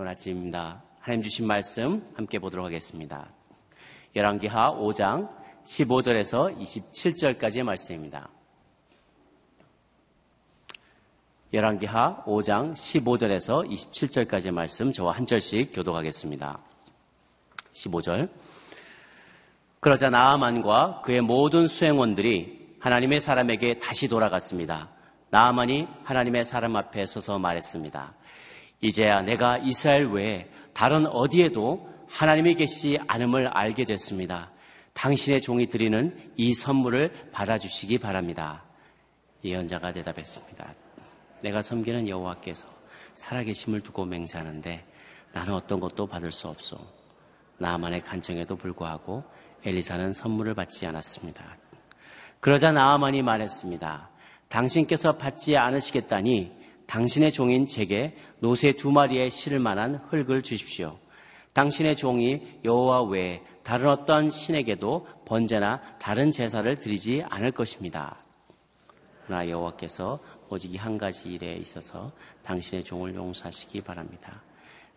좋은 아침입니다. 하나님 주신 말씀 함께 보도록 하겠습니다. 열왕기하 5장 15절에서 27절까지의 말씀입니다. 열왕기하 5장 15절에서 27절까지의 말씀 저와 한 절씩 교독하겠습니다. 15절 그러자 나아만과 그의 모든 수행원들이 하나님의 사람에게 다시 돌아갔습니다. 나아만이 하나님의 사람 앞에 서서 말했습니다. 이제야 내가 이스라엘 외에 다른 어디에도 하나님이 계시지 않음을 알게 됐습니다. 당신의 종이 드리는 이 선물을 받아주시기 바랍니다. 예언자가 대답했습니다. 내가 섬기는 여호와께서 살아계심을 두고 맹세하는데 나는 어떤 것도 받을 수 없소. 나만의 간청에도 불구하고 엘리사는 선물을 받지 않았습니다. 그러자 나아만이 말했습니다. 당신께서 받지 않으시겠다니 당신의 종인 제게 노새 두 마리의 실을 만한 흙을 주십시오. 당신의 종이 여호와 외에 다른 어떤 신에게도 번제나 다른 제사를 드리지 않을 것입니다. 그러나 여호와께서 오직 이 한 가지 일에 있어서 당신의 종을 용서하시기 바랍니다.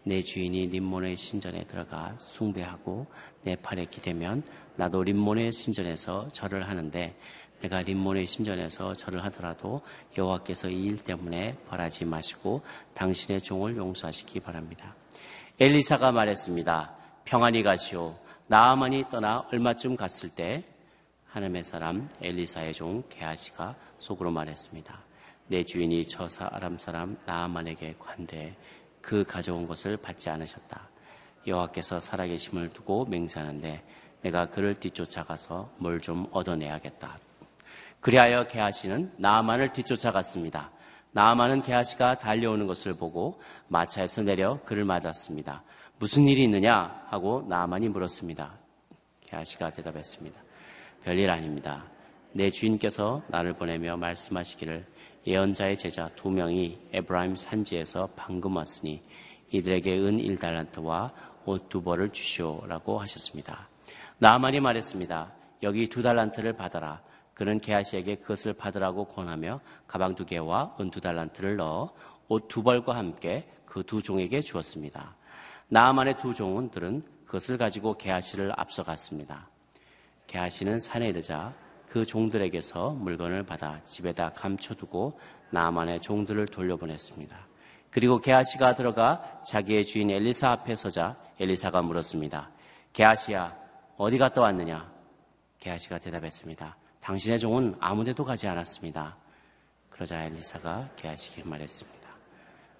내 주인이 림몬의 신전에 들어가 숭배하고 내 팔에 기대면 나도 림몬의 신전에서 절을 하는데 내가 림몬의 신전에서 절을 하더라도 여호와께서 이 일 때문에 벌하지 마시고 당신의 종을 용서하시기 바랍니다. 엘리사가 말했습니다. 평안히 가시오. 나아만이 떠나 얼마쯤 갔을 때 하나님의 사람 엘리사의 종 게하시가 속으로 말했습니다. 내 주인이 저사 아람 사람 나아만에게 관대해 그 가져온 것을 받지 않으셨다. 여호와께서 살아계심을 두고 맹세하는데 내가 그를 뒤쫓아가서 뭘 좀 얻어내야겠다. 그리하여 게하시는 나아만을 뒤쫓아갔습니다. 나아만은 게하시가 달려오는 것을 보고 마차에서 내려 그를 맞았습니다. 무슨 일이 있느냐 하고 나아만이 물었습니다. 게하시가 대답했습니다. 별일 아닙니다. 내 주인께서 나를 보내며 말씀하시기를 예언자의 제자 두 명이 에브라임 산지에서 방금 왔으니 이들에게 은 1달란트와 옷 두 벌을 주시오라고 하셨습니다. 나만이 말했습니다. 여기 두 달란트를 받아라. 그는 게하시에게 그것을 받으라고 권하며 가방 두 개와 은 두 달란트를 넣어 옷 두 벌과 함께 그 두 종에게 주었습니다. 나만의 두 종들은 그것을 가지고 게하시를 앞서갔습니다. 게하시는 산에 이르자 그 종들에게서 물건을 받아 집에다 감춰두고 나만의 종들을 돌려보냈습니다. 그리고 게하시가 들어가 자기의 주인 엘리사 앞에 서자 엘리사가 물었습니다. 게하시야 어디 갔다 왔느냐? 게하시가 대답했습니다. 당신의 종은 아무데도 가지 않았습니다. 그러자 엘리사가 게하시길 말했습니다.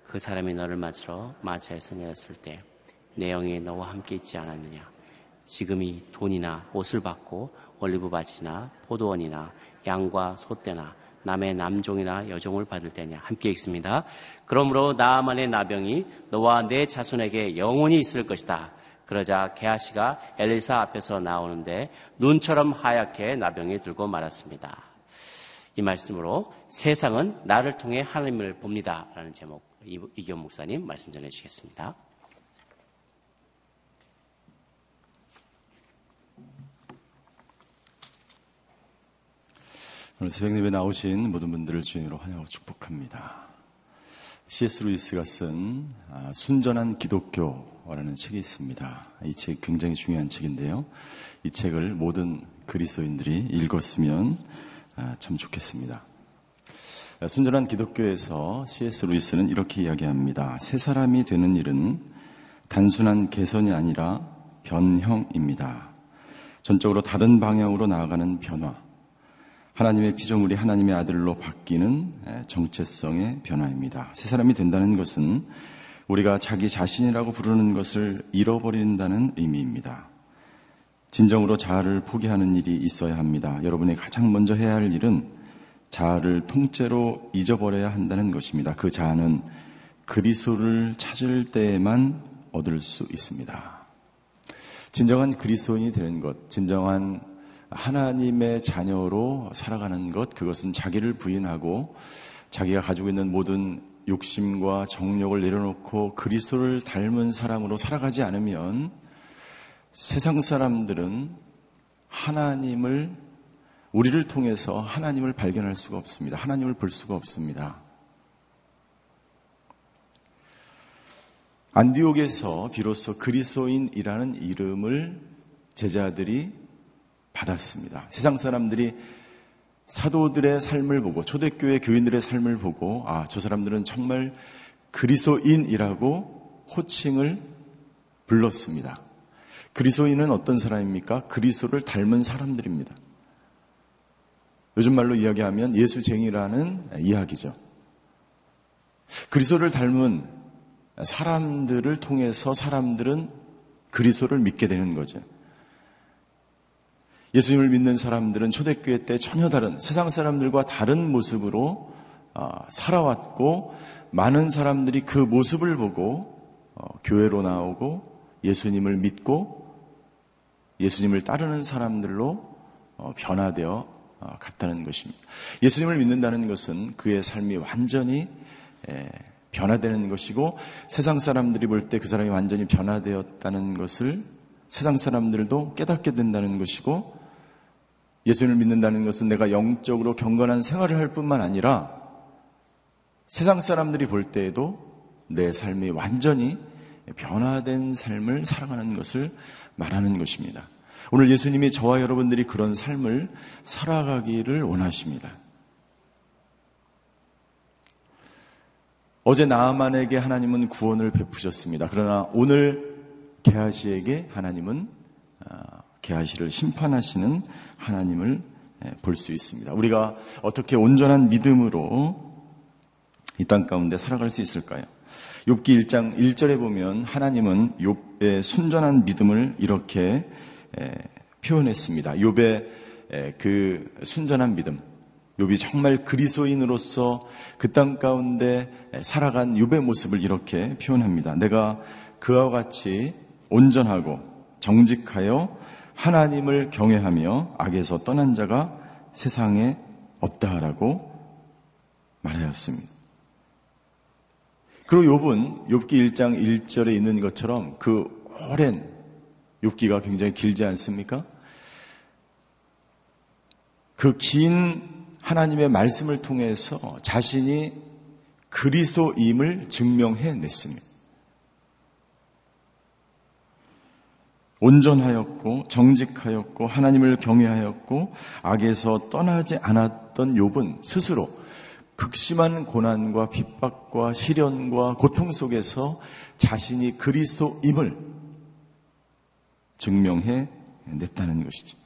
그 사람이 너를 맞으러 마차에서 내렸을 때 내 영이 너와 함께 있지 않았느냐? 지금이 돈이나 옷을 받고 올리브 밭이나 포도원이나 양과 소떼나 남의 남종이나 여종을 받을 때냐 함께 읽습니다. 그러므로 나만의 나병이 너와 내 자손에게 영원히 있을 것이다. 그러자 게하시가 엘리사 앞에서 나오는데 눈처럼 하얗게 나병이 들고 말았습니다. 이 말씀으로 세상은 나를 통해 하나님을 봅니다. 라는 제목 이기현 목사님 말씀 전해 주시겠습니다. 오늘 새벽 예배 나오신 모든 분들을 주인으로 환영하고 축복합니다. C.S. 루이스가 쓴 아, 순전한 기독교라는 책이 있습니다. 이 책 굉장히 중요한 책인데요. 이 책을 모든 그리스도인들이 읽었으면 아, 참 좋겠습니다. 아, 순전한 기독교에서 C.S. 루이스는 이렇게 이야기합니다. 새 사람이 되는 일은 단순한 개선이 아니라 변형입니다. 전적으로 다른 방향으로 나아가는 변화. 하나님의 피조물이 하나님의 아들로 바뀌는 정체성의 변화입니다. 새 사람이 된다는 것은 우리가 자기 자신이라고 부르는 것을 잃어버린다는 의미입니다. 진정으로 자아를 포기하는 일이 있어야 합니다. 여러분이 가장 먼저 해야 할 일은 자아를 통째로 잊어버려야 한다는 것입니다. 그 자아는 그리스도를 찾을 때에만 얻을 수 있습니다. 진정한 그리스도인이 되는 것, 진정한 하나님의 자녀로 살아가는 것, 그것은 자기를 부인하고 자기가 가지고 있는 모든 욕심과 정욕을 내려놓고 그리스도를 닮은 사람으로 살아가지 않으면 세상 사람들은 하나님을 우리를 통해서 하나님을 발견할 수가 없습니다. 하나님을 볼 수가 없습니다. 안디옥에서 비로소 그리스도인이라는 이름을 제자들이 받았습니다. 세상 사람들이 사도들의 삶을 보고 초대교회 교인들의 삶을 보고 아, 저 사람들은 정말 그리스도인이라고 호칭을 불렀습니다. 그리스도인은 어떤 사람입니까? 그리스도를 닮은 사람들입니다. 요즘 말로 이야기하면 예수쟁이라는 이야기죠. 그리스도를 닮은 사람들을 통해서 사람들은 그리스도를 믿게 되는 거죠. 예수님을 믿는 사람들은 초대교회 때 전혀 다른 세상 사람들과 다른 모습으로 아, 살아왔고 많은 사람들이 그 모습을 보고 어, 교회로 나오고 예수님을 믿고 예수님을 따르는 사람들로 어, 변화되어 어, 갔다는 것입니다. 예수님을 믿는다는 것은 그의 삶이 완전히 변화되는 것이고 세상 사람들이 볼 때 그 사람이 완전히 변화되었다는 것을 세상 사람들도 깨닫게 된다는 것이고 예수님을 믿는다는 것은 내가 영적으로 경건한 생활을 할 뿐만 아니라 세상 사람들이 볼 때에도 내 삶이 완전히 변화된 삶을 살아가는 것을 말하는 것입니다. 오늘 예수님이 저와 여러분들이 그런 삶을 살아가기를 원하십니다. 어제 나만에게 하나님은 구원을 베푸셨습니다. 그러나 오늘 게하시에게 하나님은 아, 게하시를 심판하시는 하나님을 예, 볼수 있습니다. 우리가 어떻게 온전한 믿음으로 이 땅 가운데 살아갈 수 있을까요? 욥기 1장 1절에 보면 하나님은 욥의 순전한 믿음을 이렇게 예, 표현했습니다. 욥의 예, 그 순전한 믿음, 욥이 정말 그리스도인으로서 그 땅 가운데 살아간 욥의 모습을 이렇게 표현합니다. 내가 그와 같이 온전하고 정직하여 하나님을 경외하며 악에서 떠난 자가 세상에 없다라고 말하였습니다. 그리고 욥은 욥기 1장 1절에 있는 것처럼 그 오랜 욥기가 굉장히 길지 않습니까? 그 긴 하나님의 말씀을 통해서 자신이 그리스도임을 증명해 냈습니다. 온전하였고 정직하였고 하나님을 경외하였고 악에서 떠나지 않았던 욥은 스스로 극심한 고난과 핍박과 시련과 고통 속에서 자신이 그리스도임을 증명해 냈다는 것이죠.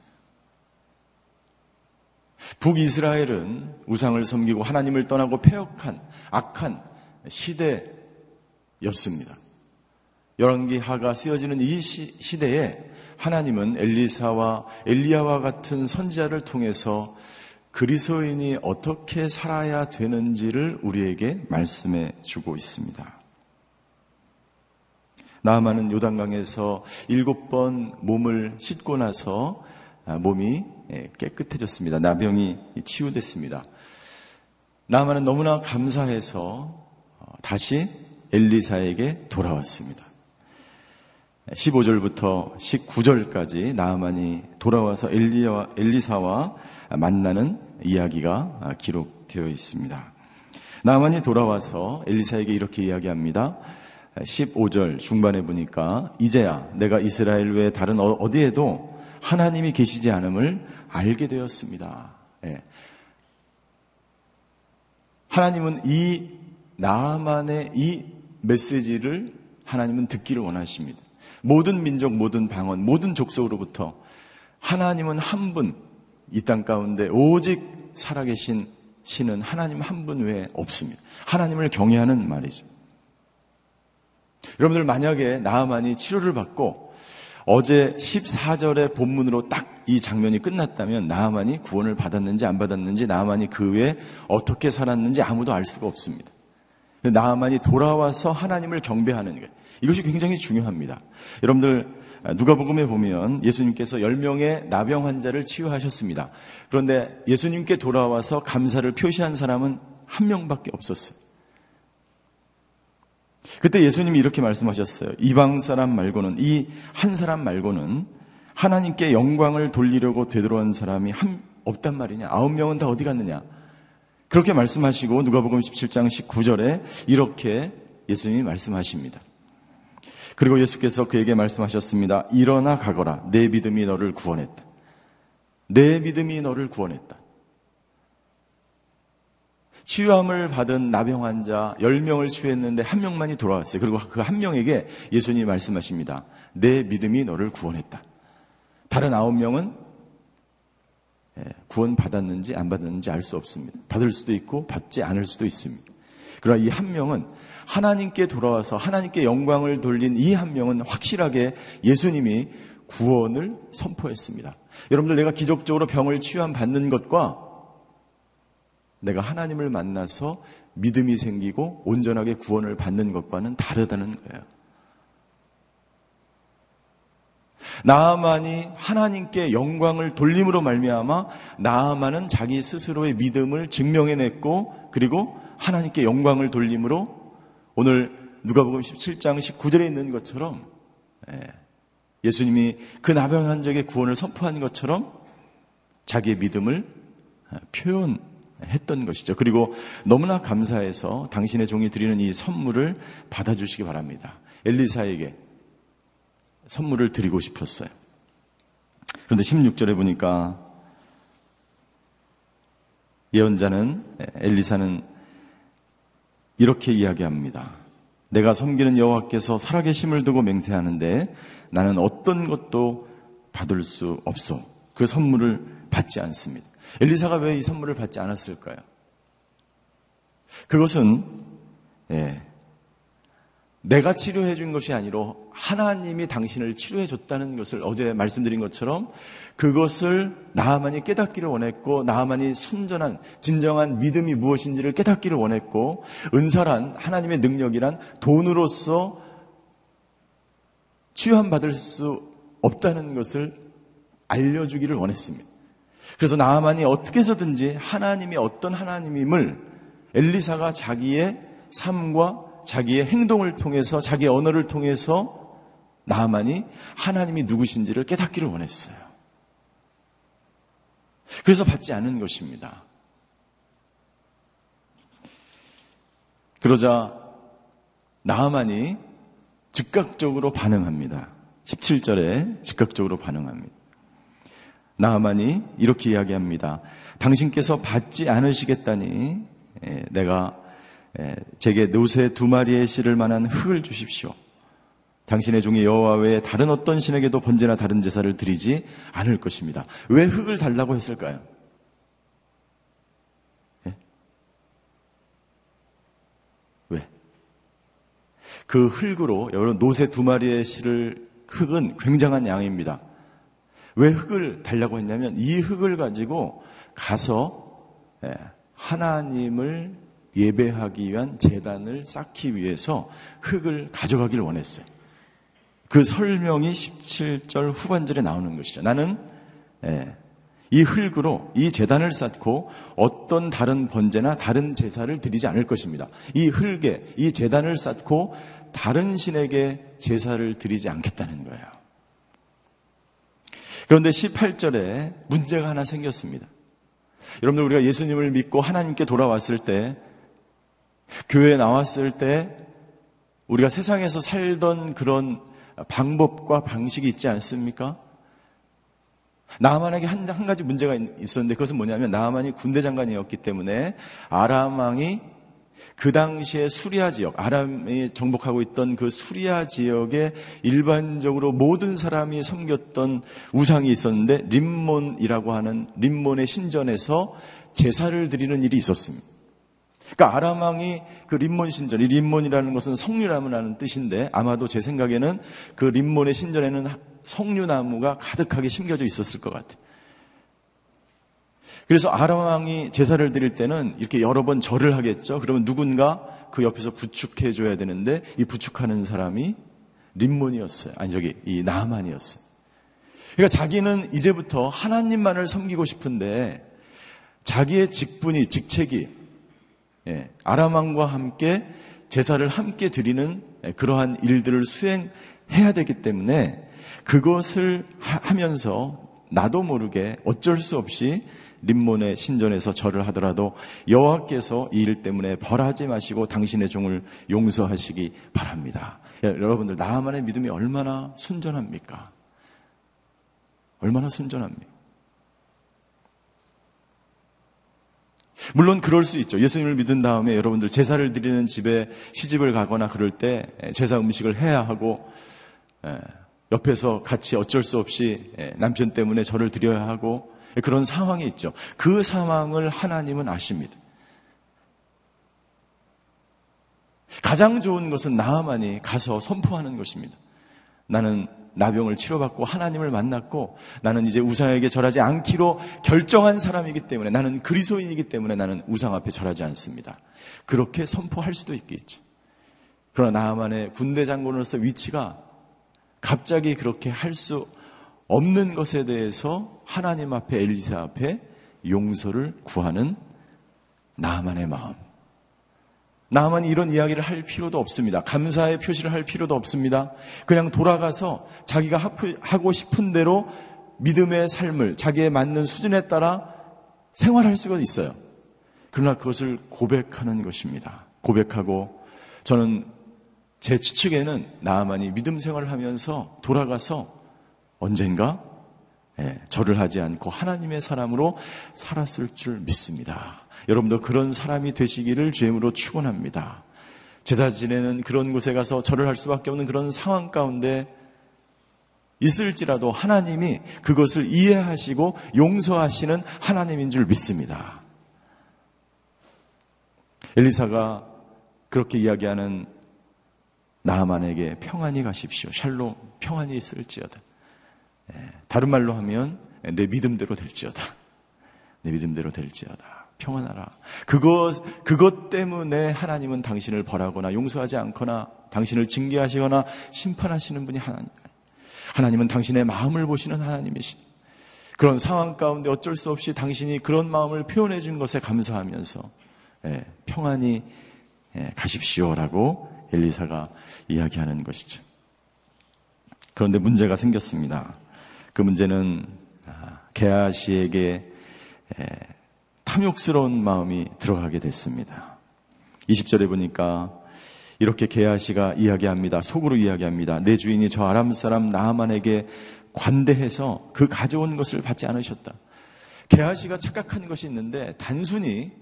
북이스라엘은 우상을 섬기고 하나님을 떠나고 폐역한 악한 시대였습니다. 열왕기 하가 쓰여지는 이 시, 대에 하나님은 엘리사와 엘리야와 같은 선지자를 통해서 그리스도인이 어떻게 살아야 되는지를 우리에게 말씀해 주고 있습니다. 나아만은 요단강에서 일곱 번 몸을 씻고 나서 아, 몸이 예, 깨끗해졌습니다. 나병이 치유됐습니다. 나아만은 너무나 감사해서 어, 다시 엘리사에게 돌아왔습니다. 15절부터 19절까지 나아만이 돌아와서 엘리와, 엘리사와 만나는 이야기가 기록되어 있습니다. 나아만이 돌아와서 엘리사에게 이렇게 이야기합니다. 15절 중반에 보니까 이제야 내가 이스라엘 외에 다른 어, 어디에도 하나님이 계시지 않음을 알게 되었습니다. 예. 하나님은 이 나만의 이 메시지를 하나님은 듣기를 원하십니다. 모든 민족, 모든 방언, 모든 족속으로부터 하나님은 한 분, 이 땅 가운데 오직 살아계신 신은 하나님 한 분 외에 없습니다. 하나님을 경외하는 말이죠. 여러분들 만약에 나아만이 치료를 받고 어제 14절의 본문으로 딱 이 장면이 끝났다면 나아만이 구원을 받았는지 안 받았는지 나아만이 그 외에 어떻게 살았는지 아무도 알 수가 없습니다. 나아만이 돌아와서 하나님을 경배하는 거예요. 이것이 굉장히 중요합니다. 여러분들 누가복음에 보면 예수님께서 10명의 나병 환자를 치유하셨습니다. 그런데 예수님께 돌아와서 감사를 표시한 사람은 한 명밖에 없었어요. 그때 예수님이 이렇게 말씀하셨어요. 이방 사람 말고는 이 한 사람 말고는 하나님께 영광을 돌리려고 되돌아온 사람이 한 없단 말이냐. 아홉 명은 다 어디 갔느냐. 그렇게 말씀하시고 누가복음 17장 19절에 이렇게 예수님이 말씀하십니다. 그리고 예수께서 그에게 말씀하셨습니다. 일어나 가거라. 내 믿음이 너를 구원했다. 내 믿음이 너를 구원했다. 치유함을 받은 나병 환자 10명을 치유했는데 한 명만이 돌아왔어요. 그리고 그 한 명에게 예수님이 말씀하십니다. 내 믿음이 너를 구원했다. 다른 아홉 명은 예, 구원 받았는지 안 받았는지 알 수 없습니다. 받을 수도 있고 받지 않을 수도 있습니다. 그러나 이 한 명은 하나님께 돌아와서 하나님께 영광을 돌린 이 한 명은 확실하게 예수님이 구원을 선포했습니다. 여러분들 내가 기적적으로 병을 치유함 받는 것과 내가 하나님을 만나서 믿음이 생기고 온전하게 구원을 받는 것과는 다르다는 거예요. 나아만이 하나님께 영광을 돌림으로 말미암아 나아만은 자기 스스로의 믿음을 증명해냈고 그리고 하나님께 영광을 돌림으로 오늘 누가복음 17장 19절에 있는 것처럼 예, 예수님이 그 나병 환적의 구원을 선포한 것처럼 자기의 믿음을 표현했던 것이죠. 그리고 너무나 감사해서 당신의 종이 드리는 이 선물을 받아주시기 바랍니다. 엘리사에게 선물을 드리고 싶었어요. 그런데 16절에 보니까 예언자는 엘리사는 이렇게 이야기합니다. 내가 섬기는 여호와께서 살아계심을 두고 맹세하는데 나는 어떤 것도 받을 수 없어. 그 선물을 받지 않습니다. 엘리사가 왜 이 선물을 받지 않았을까요? 그것은 예, 내가 치료해 준 것이 아니라 하나님이 당신을 치료해 줬다는 것을 어제 말씀드린 것처럼 그것을 나아만이 깨닫기를 원했고 나아만이 순전한 진정한 믿음이 무엇인지를 깨닫기를 원했고 은사란 하나님의 능력이란 돈으로서 치유함 받을 수 없다는 것을 알려주기를 원했습니다. 그래서 나아만이 어떻게 해서든지 하나님이 어떤 하나님임을 엘리사가 자기의 삶과 자기의 행동을 통해서 자기의 언어를 통해서 나만이 하나님이 누구신지를 깨닫기를 원했어요. 그래서 받지 않은 것입니다. 그러자 나만이 즉각적으로 반응합니다. 17절에 즉각적으로 반응합니다. 나만이 이렇게 이야기합니다. 당신께서 받지 않으시겠다니 예, 내가 예, 제게 노새 두 마리의 실을 만한 흙을 주십시오. 당신의 종이 여호와 외에 다른 어떤 신에게도 번제나 다른 제사를 드리지 않을 것입니다. 왜 흙을 달라고 했을까요? 예? 왜? 그 흙으로 여러분 노새 두 마리의 실을 흙은 굉장한 양입니다. 왜 흙을 달라고 했냐면 이 흙을 가지고 가서 예, 하나님을 예배하기 위한 재단을 쌓기 위해서 흙을 가져가기를 원했어요. 그 설명이 17절 후반절에 나오는 것이죠. 나는 예, 이 흙으로 이 재단을 쌓고 어떤 다른 번제나 다른 제사를 드리지 않을 것입니다. 이 흙에 이 재단을 쌓고 다른 신에게 제사를 드리지 않겠다는 거예요. 그런데 18절에 문제가 하나 생겼습니다. 여러분들 우리가 예수님을 믿고 하나님께 돌아왔을 때 교회에 나왔을 때 우리가 세상에서 살던 그런 방법과 방식이 있지 않습니까? 나만에게 한, 한 가지 문제가 있었는데 그것은 뭐냐면 나만이 군대 장관이었기 때문에 아람 왕이 그 당시에 수리아 지역, 아람이 정복하고 있던 그 수리아 지역에 일반적으로 모든 사람이 섬겼던 우상이 있었는데 림몬이라고 하는 림몬의 신전에서 제사를 드리는 일이 있었습니다. 그러니까 아람 왕이 그 림몬 신전, 이 림몬이라는 것은 성류나무라는 뜻인데 아마도 제 생각에는 그 림몬의 신전에는 성류나무가 가득하게 심겨져 있었을 것 같아요. 그래서 아람 왕이 제사를 드릴 때는 이렇게 여러 번 절을 하겠죠. 그러면 누군가 그 옆에서 부축해 줘야 되는데 이 부축하는 사람이 림몬이었어요. 아니 저기 이 나만이었어요. 그러니까 자기는 이제부터 하나님만을 섬기고 싶은데 자기의 직분이 직책이 예, 아람왕과 함께 제사를 함께 드리는 예, 그러한 일들을 수행해야 되기 때문에 그것을 하면서 나도 모르게 어쩔 수 없이 림몬의 신전에서 절을 하더라도 여호와께서 이 일 때문에 벌하지 마시고 당신의 종을 용서하시기 바랍니다. 예, 여러분들 나만의 믿음이 얼마나 순전합니까? 얼마나 순전합니까? 물론 그럴 수 있죠. 예수님을 믿은 다음에 여러분들 제사를 드리는 집에 시집을 가거나 그럴 때 제사 음식을 해야 하고 옆에서 같이 어쩔 수 없이 남편 때문에 절을 드려야 하고 그런 상황이 있죠. 그 상황을 하나님은 아십니다. 가장 좋은 것은 나만이 가서 선포하는 것입니다. 나는 나병을 치료받고 하나님을 만났고 나는 이제 우상에게 절하지 않기로 결정한 사람이기 때문에 나는 그리스도인이기 때문에 나는 우상 앞에 절하지 않습니다. 그렇게 선포할 수도 있겠죠. 그러나 나만의 군대 장군으로서 위치가 갑자기 그렇게 할 수 없는 것에 대해서 하나님 앞에 엘리사 앞에 용서를 구하는 나만의 마음. 나만이 이런 이야기를 할 필요도 없습니다. 감사의 표시를 할 필요도 없습니다. 그냥 돌아가서 자기가 하고 싶은 대로 믿음의 삶을 자기에 맞는 수준에 따라 생활할 수가 있어요. 그러나 그것을 고백하는 것입니다. 고백하고 저는 제 추측에는 나만이 믿음 생활을 하면서 돌아가서 언젠가 예, 절을 하지 않고 하나님의 사람으로 살았을 줄 믿습니다. 여러분도 그런 사람이 되시기를 주임으로 축원합니다. 제사 지내는 그런 곳에 가서 절을 할 수밖에 없는 그런 상황 가운데 있을지라도 하나님이 그것을 이해하시고 용서하시는 하나님인 줄 믿습니다. 엘리사가 그렇게 이야기하는 나만에게 평안히 가십시오. 샬롬 평안히 있을지어다. 예, 다른 말로 하면 내 믿음대로 될지어다. 내 믿음대로 될지어다. 평안하라. 그것, 그것 때문에 하나님은 당신을 벌하거나 용서하지 않거나 당신을 징계하시거나 심판하시는 분이 하나님. 하나님은 당신의 마음을 보시는 하나님이시다. 그런 상황 가운데 어쩔 수 없이 당신이 그런 마음을 표현해 준 것에 감사하면서 예, 평안히 예, 가십시오라고 엘리사가 이야기하는 것이죠. 그런데 문제가 생겼습니다. 그 문제는 아, 게하시에게 예, 탐욕스러운 마음이 들어가게 됐습니다. 20절에 보니까 이렇게 게하시가 이야기합니다. 속으로 이야기합니다. 내 주인이 저 아람 사람 나만에게 관대해서 그 가져온 것을 받지 않으셨다. 게하시가 착각한 것이 있는데 단순히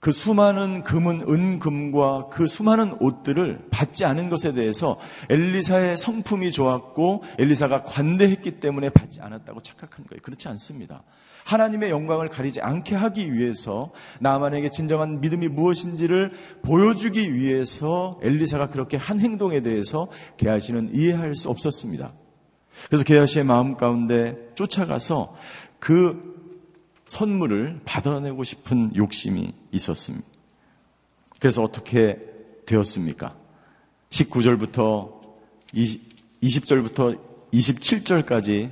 그 수많은 금은 은금과 그 수많은 옷들을 받지 않은 것에 대해서 엘리사의 성품이 좋았고 엘리사가 관대했기 때문에 받지 않았다고 착각한 거예요. 그렇지 않습니다. 하나님의 영광을 가리지 않게 하기 위해서 나만에게 진정한 믿음이 무엇인지를 보여주기 위해서 엘리사가 그렇게 한 행동에 대해서 게하시는 이해할 수 없었습니다. 그래서 게하시의 마음 가운데 쫓아가서 그 선물을 받아내고 싶은 욕심이 있었습니다. 그래서 어떻게 되었습니까? 19절부터 20, 절부터 27절까지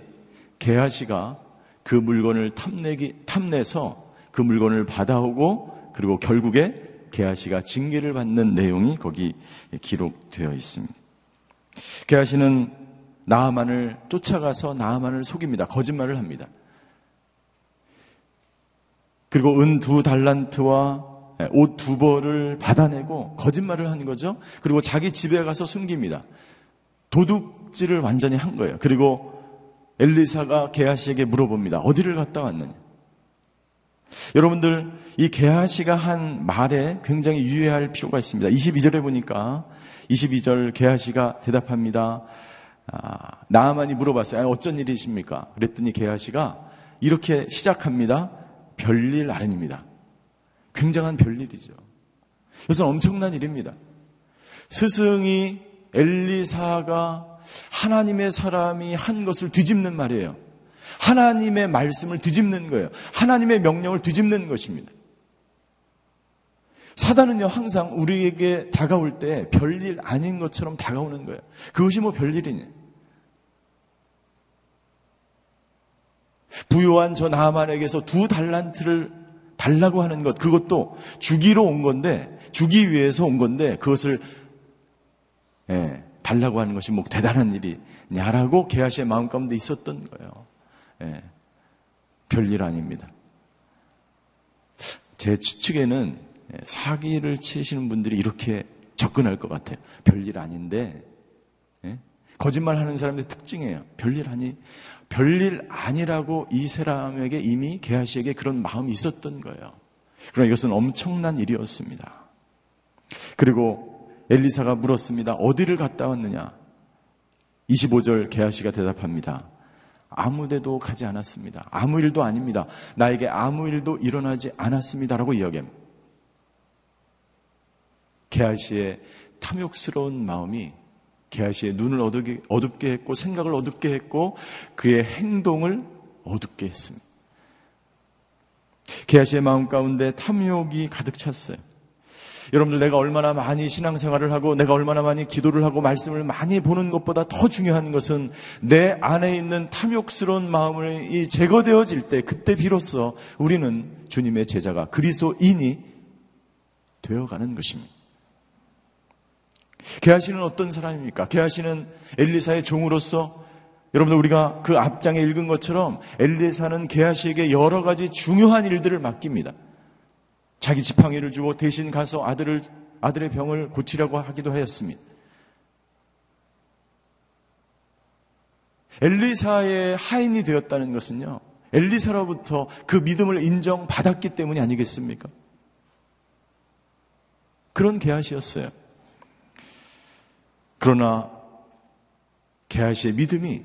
게하시가 그 물건을 탐내기, 탐내서 그 물건을 받아오고 그리고 결국에 게하시가 징계를 받는 내용이 거기 기록되어 있습니다. 게하시는 나하만을 쫓아가서 나하만을 속입니다. 거짓말을 합니다. 그리고 은 두 달란트와 옷 두 벌을 받아내고 거짓말을 하는 거죠. 그리고 자기 집에 가서 숨깁니다. 도둑질을 완전히 한 거예요. 그리고 엘리사가 게하시에게 물어봅니다. 어디를 갔다 왔느냐? 여러분들 이 게하시가 한 말에 굉장히 유의할 필요가 있습니다. 22절에 보니까 22절 게하시가 대답합니다. 아, 나만이 물어봤어요. 아니, 어쩐 일이십니까? 그랬더니 게하시가 이렇게 시작합니다. 별일 아닙니다. 굉장한 별일이죠. 이것은 엄청난 일입니다. 스승이 엘리사가 하나님의 사람이 한 것을 뒤집는 말이에요. 하나님의 말씀을 뒤집는 거예요. 하나님의 명령을 뒤집는 것입니다. 사단은요, 항상 우리에게 다가올 때 별일 아닌 것처럼 다가오는 거예요. 그것이 뭐 별일이냐. 부요한 저 나만에게서 두 달란트를 달라고 하는 것, 그것도 주기로 온 건데, 주기 위해서 온 건데, 그것을, 예, 달라고 하는 것이 뭐 대단한 일이냐라고 게하시의 마음 가운데 있었던 거예요. 예. 별일 아닙니다. 제 추측에는 사기를 치시는 분들이 이렇게 접근할 것 같아요. 별일 아닌데, 예? 거짓말 하는 사람의 특징이에요. 별일 아니, 별일 아니라고 이 사람에게 이미 게하시에게 그런 마음이 있었던 거예요. 그러나 이것은 엄청난 일이었습니다. 그리고 엘리사가 물었습니다. 어디를 갔다 왔느냐? 25절 게하시가 대답합니다. 아무 데도 가지 않았습니다. 아무 일도 아닙니다. 나에게 아무 일도 일어나지 않았습니다라고 이야기합니다. 게하시의 탐욕스러운 마음이 게하시의 눈을 어둡게, 했고 생각을 어둡게 했고 그의 행동을 어둡게 했습니다. 게하시의 마음 가운데 탐욕이 가득 찼어요. 여러분들 내가 얼마나 많이 신앙생활을 하고 내가 얼마나 많이 기도를 하고 말씀을 많이 보는 것보다 더 중요한 것은 내 안에 있는 탐욕스러운 마음을 제거되어질 때 그때 비로소 우리는 주님의 제자가 그리스도인이 되어가는 것입니다. 게하시는 어떤 사람입니까? 게하시는 엘리사의 종으로서 여러분들 우리가 그 앞장에 읽은 것처럼 엘리사는 게하시에게 여러 가지 중요한 일들을 맡깁니다. 자기 지팡이를 주고 대신 가서 아들을 아들의 병을 고치라고 하기도 하였습니다. 엘리사의 하인이 되었다는 것은요. 엘리사로부터 그 믿음을 인정받았기 때문이 아니겠습니까? 그런 계하시였어요. 그러나 게하시의 믿음이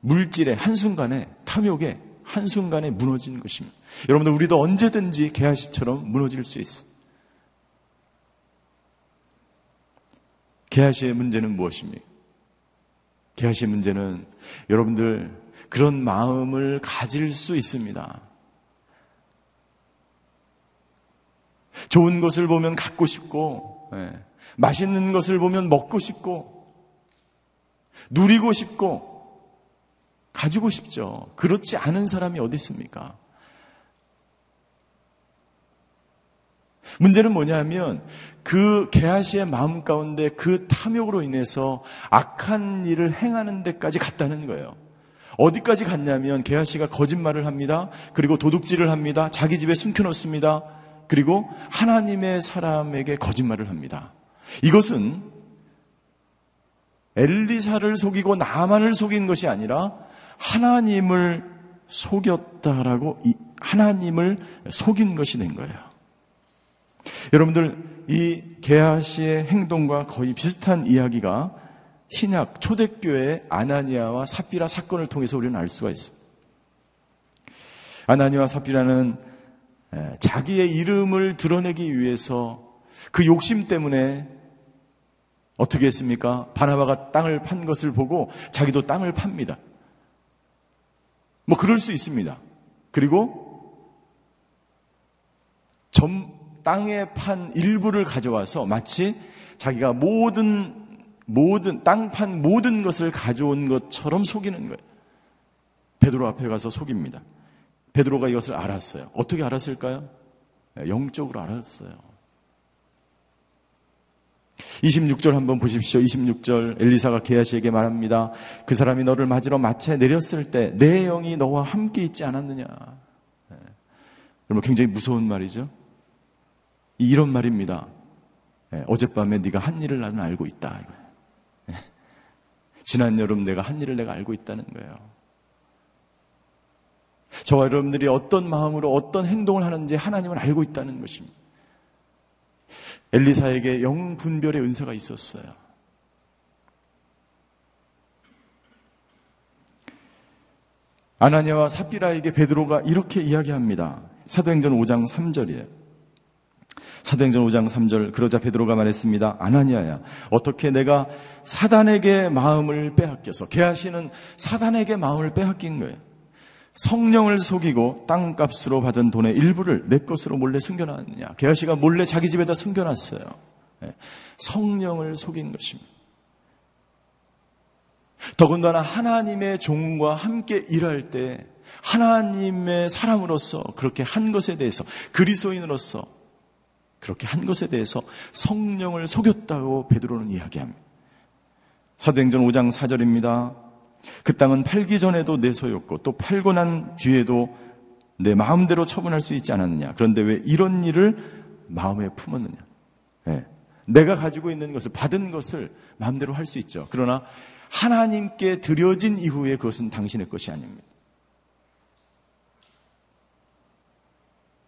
물질의 한순간에 탐욕에 한순간에 무너진 것입니다. 여러분들 우리도 언제든지 게하시처럼 무너질 수 있어. 게하시의 문제는 무엇입니까? 게하시의 문제는 여러분들 그런 마음을 가질 수 있습니다. 좋은 것을 보면 갖고 싶고, 네. 맛있는 것을 보면 먹고 싶고, 누리고 싶고, 가지고 싶죠. 그렇지 않은 사람이 어디 있습니까? 문제는 뭐냐면 그 게하시의 마음 가운데 그 탐욕으로 인해서 악한 일을 행하는 데까지 갔다는 거예요. 어디까지 갔냐면 게하시가 거짓말을 합니다. 그리고 도둑질을 합니다. 자기 집에 숨겨놓습니다. 그리고 하나님의 사람에게 거짓말을 합니다. 이것은 엘리사를 속이고 나만을 속인 것이 아니라 하나님을 속였다라고 하나님을 속인 것이 된 거예요. 여러분들 이 게하시의 행동과 거의 비슷한 이야기가 신약 초대교회 아나니아와 사피라 사건을 통해서 우리는 알 수가 있습니다. 아나니아와 사피라는 자기의 이름을 드러내기 위해서 그 욕심 때문에 어떻게 했습니까? 바나바가 땅을 판 것을 보고 자기도 땅을 팝니다. 뭐 그럴 수 있습니다. 그리고 점, 땅에 판 일부를 가져와서 마치 자기가 모든 모든 땅 판 모든 것을 가져온 것처럼 속이는 거예요. 베드로 앞에 가서 속입니다. 베드로가 이것을 알았어요. 어떻게 알았을까요? 영적으로 알았어요. 26절 한번 보십시오. 26절 엘리사가 게하시에게 말합니다. 그 사람이 너를 맞으러 마차에 내렸을 때 내 영이 너와 함께 있지 않았느냐. 네. 여러분 굉장히 무서운 말이죠. 이런 말입니다. 네. 어젯밤에 네가 한 일을 나는 알고 있다. 네. 지난 여름 내가 한 일을 내가 알고 있다는 거예요. 저와 여러분들이 어떤 마음으로 어떤 행동을 하는지 하나님은 알고 있다는 것입니다. 엘리사에게 영 분별의 은사가 있었어요. 아나니아와 사피라에게 베드로가 이렇게 이야기합니다. 사도행전 5장 3절이에요. 사도행전 5장 3절 그러자 베드로가 말했습니다. 아나니아야 어떻게 내가 사단에게 마음을 빼앗겨서 개하시는 사단에게 마음을 빼앗긴 거예요. 성령을 속이고 땅값으로 받은 돈의 일부를 내 것으로 몰래 숨겨놨느냐. 게하시가 몰래 자기 집에다 숨겨놨어요. 예. 성령을 속인 것입니다. 더군다나 하나님의 종과 함께 일할 때 하나님의 사람으로서 그렇게 한 것에 대해서 그리스도인으로서 그렇게 한 것에 대해서 성령을 속였다고 베드로는 이야기합니다. 사도행전 5장 4절입니다. 그 땅은 팔기 전에도 내 소였고 또 팔고 난 뒤에도 내 마음대로 처분할 수 있지 않았느냐. 그런데 왜 이런 일을 마음에 품었느냐. 네. 내가 가지고 있는 것을 받은 것을 마음대로 할 수 있죠. 그러나 하나님께 드려진 이후에 그것은 당신의 것이 아닙니다.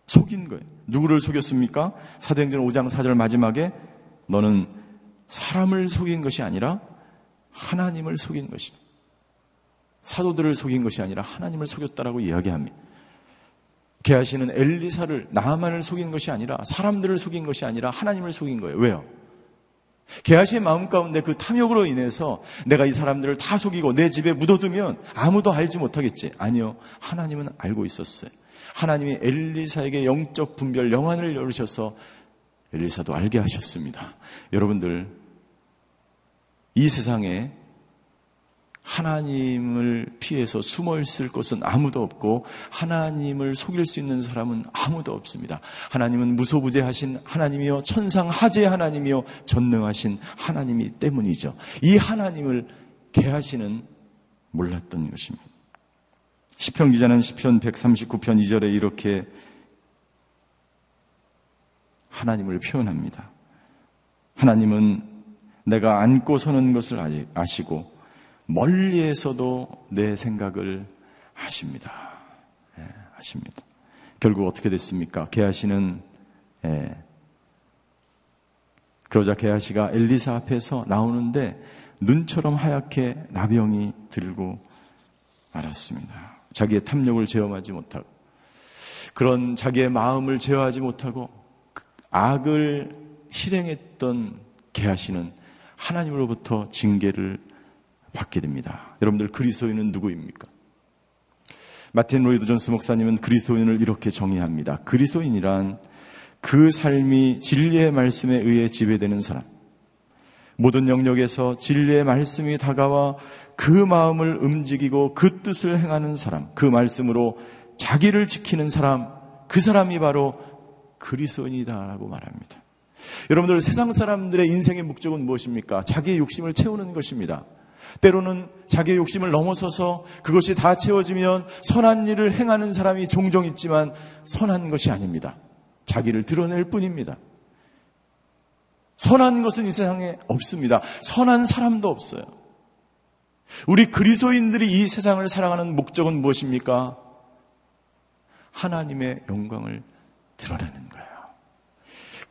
속인 거예요. 누구를 속였습니까? 사도행전 5장 4절 마지막에 너는 사람을 속인 것이 아니라 하나님을 속인 것이다. 사도들을 속인 것이 아니라 하나님을 속였다라고 이야기합니다. 게하시는 엘리사를 나만을 속인 것이 아니라 사람들을 속인 것이 아니라 하나님을 속인 거예요. 왜요? 게하시의 마음 가운데 그 탐욕으로 인해서 내가 이 사람들을 다 속이고 내 집에 묻어두면 아무도 알지 못하겠지. 아니요. 하나님은 알고 있었어요. 하나님이 엘리사에게 영적 분별 영안을 열으셔서 엘리사도 알게 하셨습니다. 여러분들 이 세상에 하나님을 피해서 숨어 있을 것은 아무도 없고 하나님을 속일 수 있는 사람은 아무도 없습니다. 하나님은 무소부재하신 하나님이요 천상하제 하나님이요 전능하신 하나님이 때문이죠. 이 하나님을 개하시는 몰랐던 것입니다. 시편 기자는 시편 139편 2절에 이렇게 하나님을 표현합니다. 하나님은 내가 안고 서는 것을 아시고 멀리에서도 내 생각을 하십니다. 예, 하십니다. 결국 어떻게 됐습니까? 게하시는 예, 그러자 게하시가 엘리사 앞에서 나오는데 눈처럼 하얗게 나병이 들고 말았습니다. 자기의 탐욕을 제어하지 못하고 그런 자기의 마음을 제어하지 못하고 악을 실행했던 게하시는 하나님으로부터 징계를 받게 됩니다. 여러분들 그리스도인은 누구입니까? 마틴 로이드 존스 목사님은 그리스도인을 이렇게 정의합니다. 그리스도인이란 그 삶이 진리의 말씀에 의해 지배되는 사람. 모든 영역에서 진리의 말씀이 다가와 그 마음을 움직이고 그 뜻을 행하는 사람. 그 말씀으로 자기를 지키는 사람. 그 사람이 바로 그리스도인이다라고 말합니다. 여러분들 세상 사람들의 인생의 목적은 무엇입니까? 자기의 욕심을 채우는 것입니다. 때로는 자기의 욕심을 넘어서서 그것이 다 채워지면 선한 일을 행하는 사람이 종종 있지만 선한 것이 아닙니다. 자기를 드러낼 뿐입니다. 선한 것은 이 세상에 없습니다. 선한 사람도 없어요. 우리 그리스도인들이 이 세상을 살아가는 목적은 무엇입니까? 하나님의 영광을 드러내는 거예요.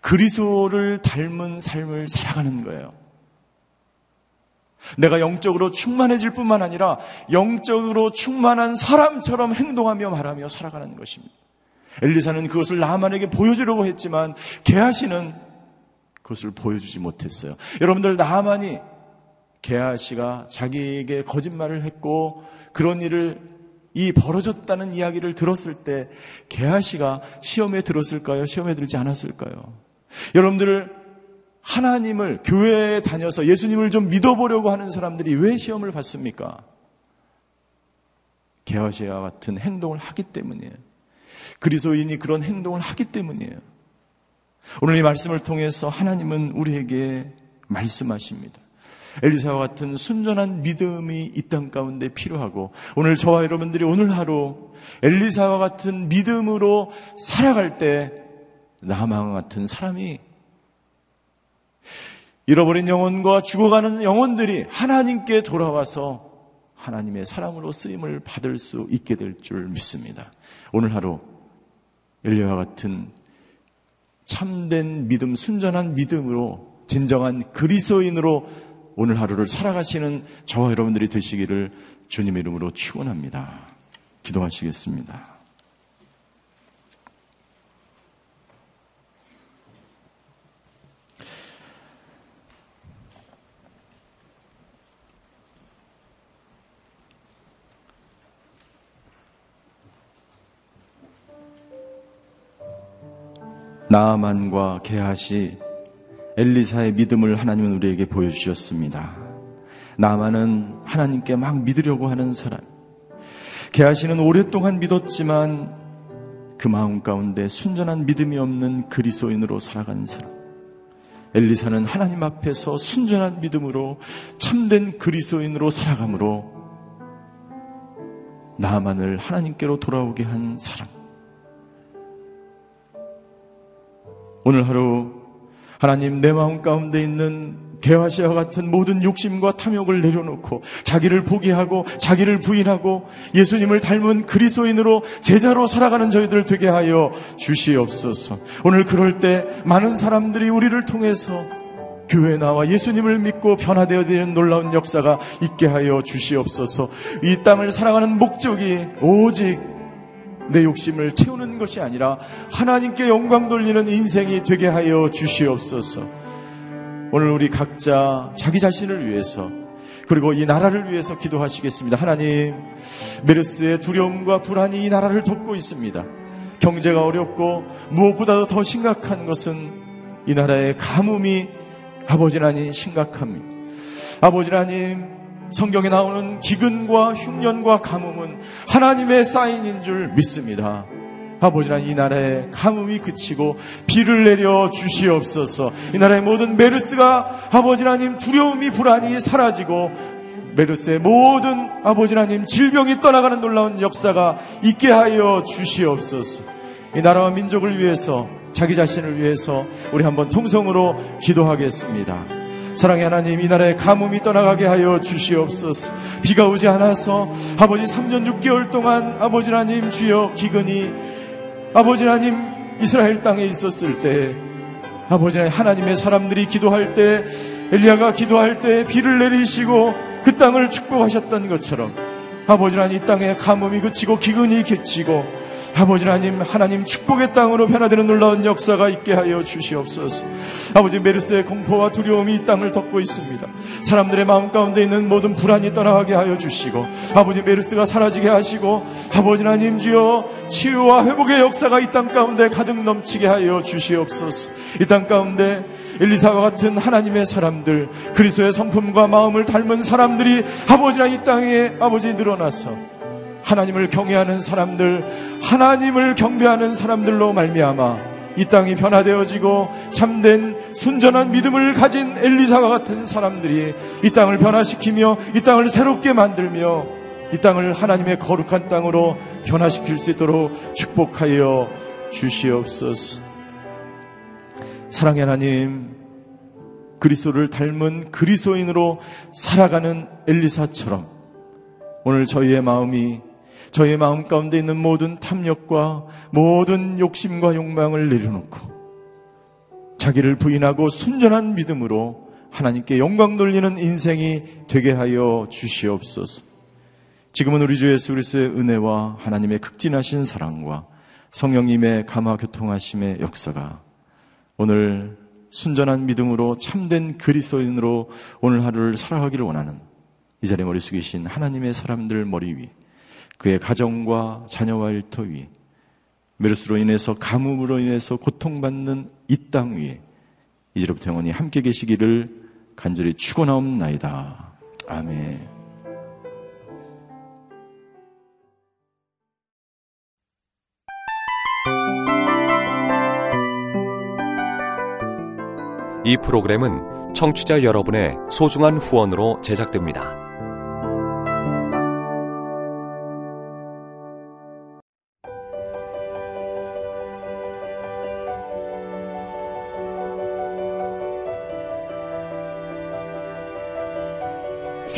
그리스도를 닮은 삶을 살아가는 거예요. 내가 영적으로 충만해질 뿐만 아니라 영적으로 충만한 사람처럼 행동하며 말하며 살아가는 것입니다. 엘리사는 그것을 나만에게 보여주려고 했지만 게하시는 그것을 보여주지 못했어요. 여러분들 나만이 게하시가 자기에게 거짓말을 했고 그런 일을 이 벌어졌다는 이야기를 들었을 때 게하시가 시험에 들었을까요? 시험에 들지 않았을까요? 여러분들을 하나님을 교회에 다녀서 예수님을 좀 믿어보려고 하는 사람들이 왜 시험을 받습니까? 개화시와 같은 행동을 하기 때문이에요. 그리스도인이 그런 행동을 하기 때문이에요. 오늘 이 말씀을 통해서 하나님은 우리에게 말씀하십니다. 엘리사와 같은 순전한 믿음이 이 땅 가운데 필요하고 오늘 저와 여러분들이 오늘 하루 엘리사와 같은 믿음으로 살아갈 때 나만 같은 사람이 잃어버린 영혼과 죽어가는 영혼들이 하나님께 돌아와서 하나님의 사랑으로 쓰임을 받을 수 있게 될 줄 믿습니다. 오늘 하루 엘리와 같은 참된 믿음, 순전한 믿음으로 진정한 그리스도인으로 오늘 하루를 살아가시는 저와 여러분들이 되시기를 주님 이름으로 축원합니다. 기도하시겠습니다. 나아만과 게하시 엘리사의 믿음을 하나님은 우리에게 보여주셨습니다. 나아만은 하나님께 막 믿으려고 하는 사람. 게하시는 오랫동안 믿었지만 그 마음 가운데 순전한 믿음이 없는 그리스도인으로 살아가는 사람. 엘리사는 하나님 앞에서 순전한 믿음으로 참된 그리스도인으로 살아가므로 나만을 하나님께로 돌아오게 한 사람. 오늘 하루 하나님 내 마음 가운데 있는 개화시와 같은 모든 욕심과 탐욕을 내려놓고 자기를 포기하고 자기를 부인하고 예수님을 닮은 그리스도인으로 제자로 살아가는 저희들 되게 하여 주시옵소서. 오늘 그럴 때 많은 사람들이 우리를 통해서 교회 나와 예수님을 믿고 변화되어 되는 놀라운 역사가 있게 하여 주시옵소서. 이 땅을 살아가는 목적이 오직 내 욕심을 채우는 것이 아니라 하나님께 영광 돌리는 인생이 되게 하여 주시옵소서. 오늘 우리 각자 자기 자신을 위해서 그리고 이 나라를 위해서 기도하시겠습니다. 하나님, 메르스의 두려움과 불안이 이 나라를 덮고 있습니다. 경제가 어렵고 무엇보다도 더 심각한 것은 이 나라의 가뭄이 아버지 하나님 심각합니다. 아버지 하나님, 성경에 나오는 기근과 흉년과 가뭄은 하나님의 사인인 줄 믿습니다. 아버지는 이 나라의 가뭄이 그치고 비를 내려 주시옵소서. 이 나라의 모든 메르스가 아버지 하나님 두려움이 불안이 사라지고 메르스의 모든 아버지 하나님 질병이 떠나가는 놀라운 역사가 있게 하여 주시옵소서. 이 나라와 민족을 위해서 자기 자신을 위해서 우리 한번 통성으로 기도하겠습니다. 사랑의 하나님, 이 나라의 가뭄이 떠나가게 하여 주시옵소서. 비가 오지 않아서 아버지 3년 6개월 동안 아버지 하나님 주여 기근이 아버지 하나님 이스라엘 땅에 있었을 때 아버지 하나님 하나님의 사람들이 기도할 때 엘리야가 기도할 때 비를 내리시고 그 땅을 축복하셨던 것처럼 아버지 하나님 이 땅에 가뭄이 그치고 기근이 그치고 아버지 하나님, 하나님 축복의 땅으로 변화되는 놀라운 역사가 있게 하여 주시옵소서. 아버지 메르스의 공포와 두려움이 이 땅을 덮고 있습니다. 사람들의 마음 가운데 있는 모든 불안이 떠나가게 하여 주시고, 아버지 메르스가 사라지게 하시고, 아버지 하나님 주여 치유와 회복의 역사가 이 땅 가운데 가득 넘치게 하여 주시옵소서. 이 땅 가운데 엘리사와 같은 하나님의 사람들, 그리스도의 성품과 마음을 닮은 사람들이 아버지나 이 땅에 아버지 늘어나서 하나님을 경외하는 사람들, 하나님을 경배하는 사람들로 말미암아 이 땅이 변화되어지고 참된 순전한 믿음을 가진 엘리사와 같은 사람들이 이 땅을 변화시키며 이 땅을 새롭게 만들며 이 땅을 하나님의 거룩한 땅으로 변화시킬 수 있도록 축복하여 주시옵소서. 사랑의 하나님, 그리스도를 닮은 그리스도인으로 살아가는 엘리사처럼 오늘 저희의 마음이 저의 마음 가운데 있는 모든 탐욕과 모든 욕심과 욕망을 내려놓고 자기를 부인하고 순전한 믿음으로 하나님께 영광 돌리는 인생이 되게 하여 주시옵소서. 지금은 우리 주 예수 그리스도의 은혜와 하나님의 극진하신 사랑과 성령님의 감화 교통하심의 역사가 오늘 순전한 믿음으로 참된 그리스도인으로 오늘 하루를 살아가기를 원하는 이 자리에 머리 숙이신 하나님의 사람들 머리 위 그의 가정과 자녀와 일터 위에 메르스로 인해서 가뭄으로 인해서 고통받는 이 땅 위에 이제부터 영원히 함께 계시기를 간절히 축원하옵나이다. 아멘. 이 프로그램은 청취자 여러분의 소중한 후원으로 제작됩니다.